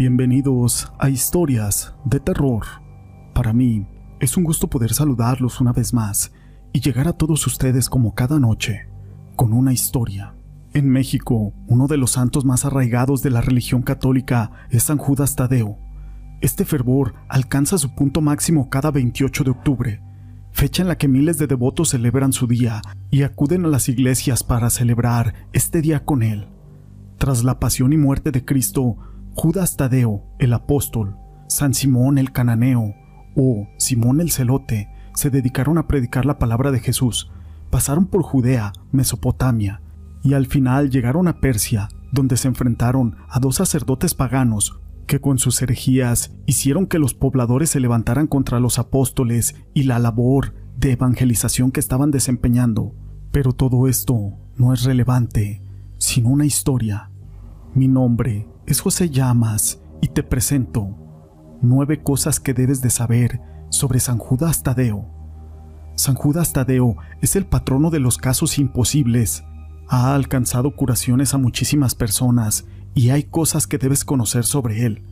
Bienvenidos a Historias de Terror. Para mí es un gusto poder saludarlos una vez más y llegar a todos ustedes como cada noche, con una historia. En México, uno de los santos más arraigados de la religión católica es San Judas Tadeo. Este fervor alcanza su punto máximo cada 28 de octubre, fecha en la que miles de devotos celebran su día y acuden a las iglesias para celebrar este día con él. Tras la pasión y muerte de Cristo, Judas Tadeo, el apóstol, San Simón el cananeo o Simón el celote se dedicaron a predicar la palabra de Jesús, pasaron por Judea, Mesopotamia, y al final llegaron a Persia, donde se enfrentaron a dos sacerdotes paganos que con sus herejías hicieron que los pobladores se levantaran contra los apóstoles y la labor de evangelización que estaban desempeñando. Pero todo esto no es relevante, sino una historia. Mi nombre es José Llamas y te presento nueve cosas que debes de saber sobre San Judas Tadeo. San Judas Tadeo es el patrono de los casos imposibles. Ha alcanzado curaciones a muchísimas personas y hay cosas que debes conocer sobre él.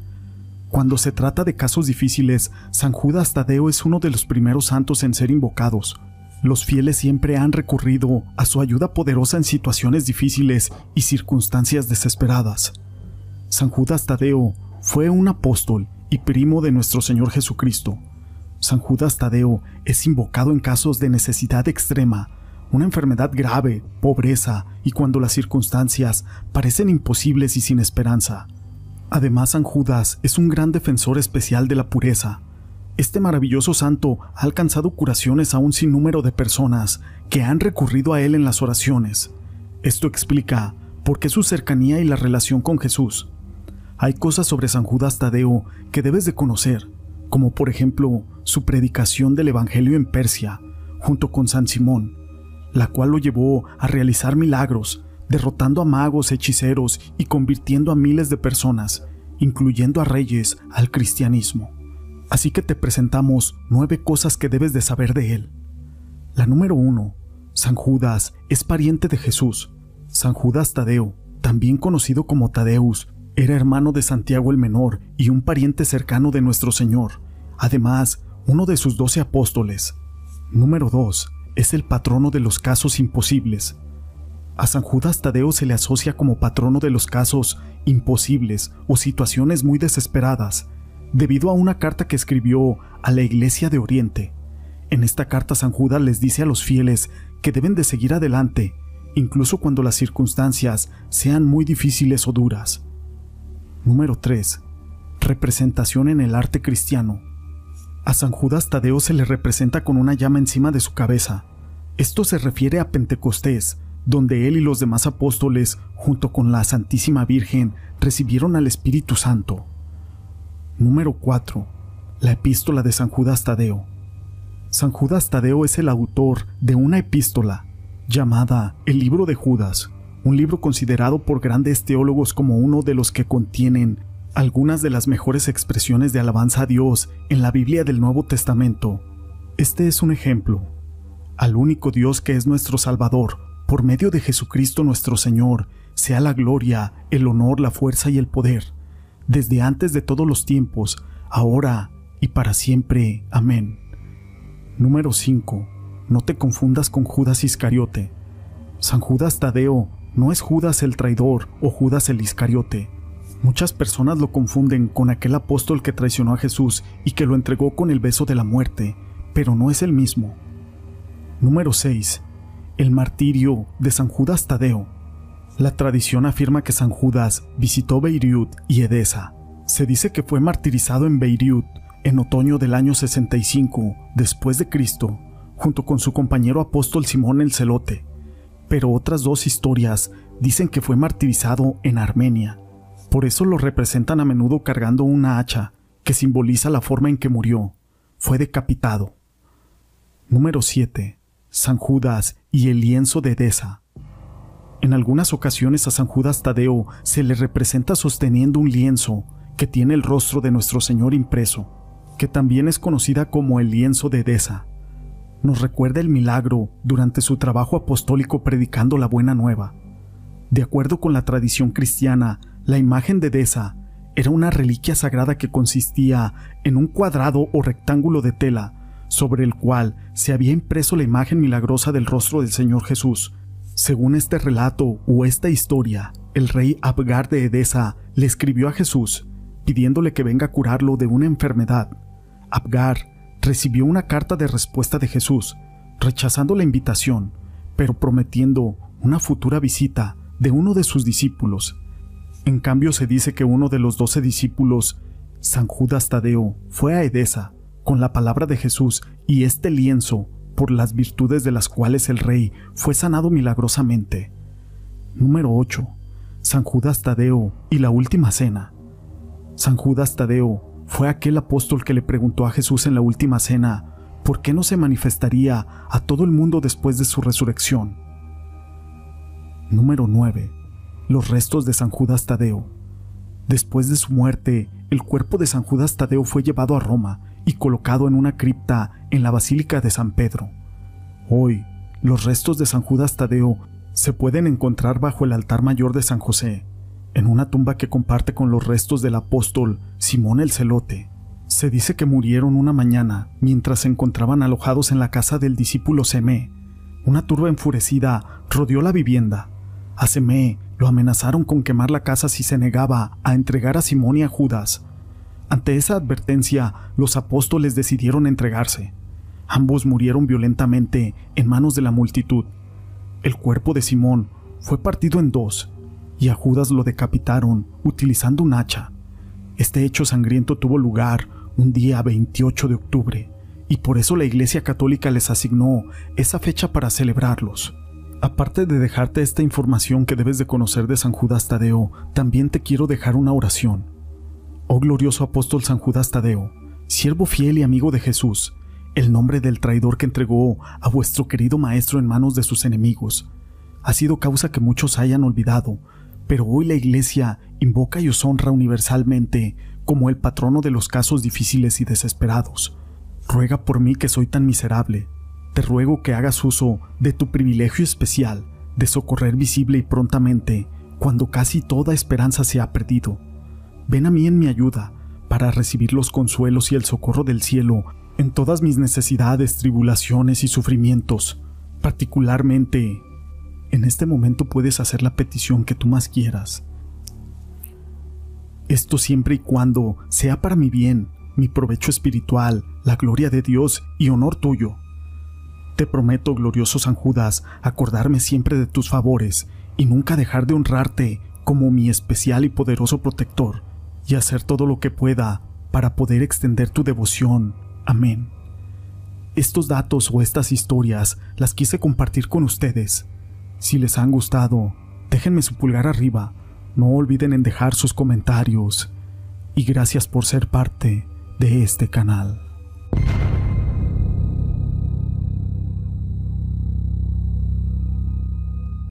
Cuando se trata de casos difíciles, San Judas Tadeo es uno de los primeros santos en ser invocados. Los fieles siempre han recurrido a su ayuda poderosa en situaciones difíciles y circunstancias desesperadas. San Judas Tadeo fue un apóstol y primo de nuestro Señor Jesucristo. San Judas Tadeo es invocado en casos de necesidad extrema, una enfermedad grave, pobreza y cuando las circunstancias parecen imposibles y sin esperanza. Además, San Judas es un gran defensor especial de la pureza. Este maravilloso santo ha alcanzado curaciones a un sinnúmero de personas que han recurrido a él en las oraciones. Esto explica por qué su cercanía y la relación con Jesús. Hay cosas sobre San Judas Tadeo que debes de conocer, como por ejemplo su predicación del Evangelio en Persia, junto con San Simón, la cual lo llevó a realizar milagros, derrotando a magos, hechiceros y convirtiendo a miles de personas, incluyendo a reyes, al cristianismo. Así que te presentamos nueve cosas que debes de saber de él. La número uno, San Judas es pariente de Jesús. San Judas Tadeo, también conocido como Tadeus, era hermano de Santiago el Menor y un pariente cercano de nuestro Señor, además uno de sus doce apóstoles. Número 2. Es el patrono de los casos imposibles. A San Judas Tadeo se le asocia como patrono de los casos imposibles o situaciones muy desesperadas, debido a una carta que escribió a la Iglesia de Oriente. En esta carta San Judas les dice a los fieles que deben de seguir adelante, incluso cuando las circunstancias sean muy difíciles o duras. Número 3. Representación en el arte cristiano. A San Judas Tadeo se le representa con una llama encima de su cabeza. Esto se refiere a Pentecostés, donde él y los demás apóstoles, junto con la Santísima Virgen, recibieron al Espíritu Santo. Número 4. La epístola de San Judas Tadeo. San Judas Tadeo es el autor de una epístola llamada El libro de Judas, un libro considerado por grandes teólogos como uno de los que contienen algunas de las mejores expresiones de alabanza a Dios en la Biblia del Nuevo Testamento. Este es un ejemplo. Al único Dios que es nuestro Salvador, por medio de Jesucristo nuestro Señor, sea la gloria, el honor, la fuerza y el poder, desde antes de todos los tiempos, ahora y para siempre. Amén. Número 5. No te confundas con Judas Iscariote. San Judas Tadeo no es Judas el traidor o Judas el Iscariote. Muchas personas lo confunden con aquel apóstol que traicionó a Jesús y que lo entregó con el beso de la muerte, pero no es el mismo. Número 6. El martirio de San Judas Tadeo. La tradición afirma que San Judas visitó Beirut y Edesa. Se dice que fue martirizado en Beirut en otoño del año 65 después de Cristo, junto con su compañero apóstol Simón el Celote pero otras dos historias dicen que fue martirizado en Armenia. Por eso lo representan a menudo cargando una hacha, que simboliza la forma en que murió. Fue decapitado. Número 7. San Judas y el lienzo de Edesa. En algunas ocasiones a San Judas Tadeo se le representa sosteniendo un lienzo que tiene el rostro de nuestro Señor impreso, que también es conocida como el lienzo de Edesa nos recuerda el milagro durante su trabajo apostólico predicando la buena nueva. De acuerdo con la tradición cristiana, la imagen de Desa era una reliquia sagrada que consistía en un cuadrado o rectángulo de tela sobre el cual se había impreso la imagen milagrosa del rostro del Señor Jesús. Según este relato o esta historia, el rey Abgar de Edesa le escribió a Jesús pidiéndole que venga a curarlo de una enfermedad. Abgar recibió una carta de respuesta de Jesús, rechazando la invitación, pero prometiendo una futura visita de uno de sus discípulos. En cambio se dice que uno de los doce discípulos, San Judas Tadeo, fue a Edesa con la palabra de Jesús y este lienzo, por las virtudes de las cuales el rey fue sanado milagrosamente. Número 8. San Judas Tadeo y la última cena. San Judas Tadeo fue aquel apóstol que le preguntó a Jesús en la última cena por qué no se manifestaría a todo el mundo después de su resurrección. Número 9. Los restos de San Judas Tadeo. Después de su muerte, el cuerpo de San Judas Tadeo fue llevado a Roma y colocado en una cripta en la Basílica de San Pedro. Hoy, los restos de San Judas Tadeo se pueden encontrar bajo el altar mayor de San José, en una tumba que comparte con los restos del apóstol Simón el Celote. Se dice que murieron una mañana mientras se encontraban alojados en la casa del discípulo Semé. Una turba enfurecida rodeó la vivienda. A Semé lo amenazaron con quemar la casa si se negaba a entregar a Simón y a Judas, ante esa advertencia, los apóstoles decidieron entregarse. Ambos murieron violentamente en manos de la multitud. El cuerpo de Simón fue partido en dos y a Judas lo decapitaron utilizando un hacha. Este hecho sangriento tuvo lugar un día 28 de octubre y por eso la Iglesia Católica les asignó esa fecha para celebrarlos. Aparte de dejarte esta información que debes de conocer de San Judas Tadeo, también te quiero dejar una oración. Oh glorioso apóstol San Judas Tadeo, siervo fiel y amigo de Jesús, el nombre del traidor que entregó a vuestro querido Maestro en manos de sus enemigos, ha sido causa que muchos hayan olvidado, pero hoy la Iglesia invoca y os honra universalmente como el patrono de los casos difíciles y desesperados. Ruega por mí que soy tan miserable. Te ruego que hagas uso de tu privilegio especial de socorrer visible y prontamente cuando casi toda esperanza se ha perdido ven a mí en mi ayuda, para recibir los consuelos y el socorro del cielo en todas mis necesidades, tribulaciones y sufrimientos. Particularmente, en este momento puedes hacer la petición que tú más quieras. Esto siempre y cuando sea para mi bien, mi provecho espiritual, la gloria de Dios y honor tuyo. Te prometo, glorioso San Judas, acordarme siempre de tus favores y nunca dejar de honrarte como mi especial y poderoso protector y hacer todo lo que pueda para poder extender tu devoción. Amén. Estos datos o estas historias las quise compartir con ustedes. Si les han gustado, déjenme su pulgar arriba, no olviden en dejar sus comentarios y gracias por ser parte de este canal.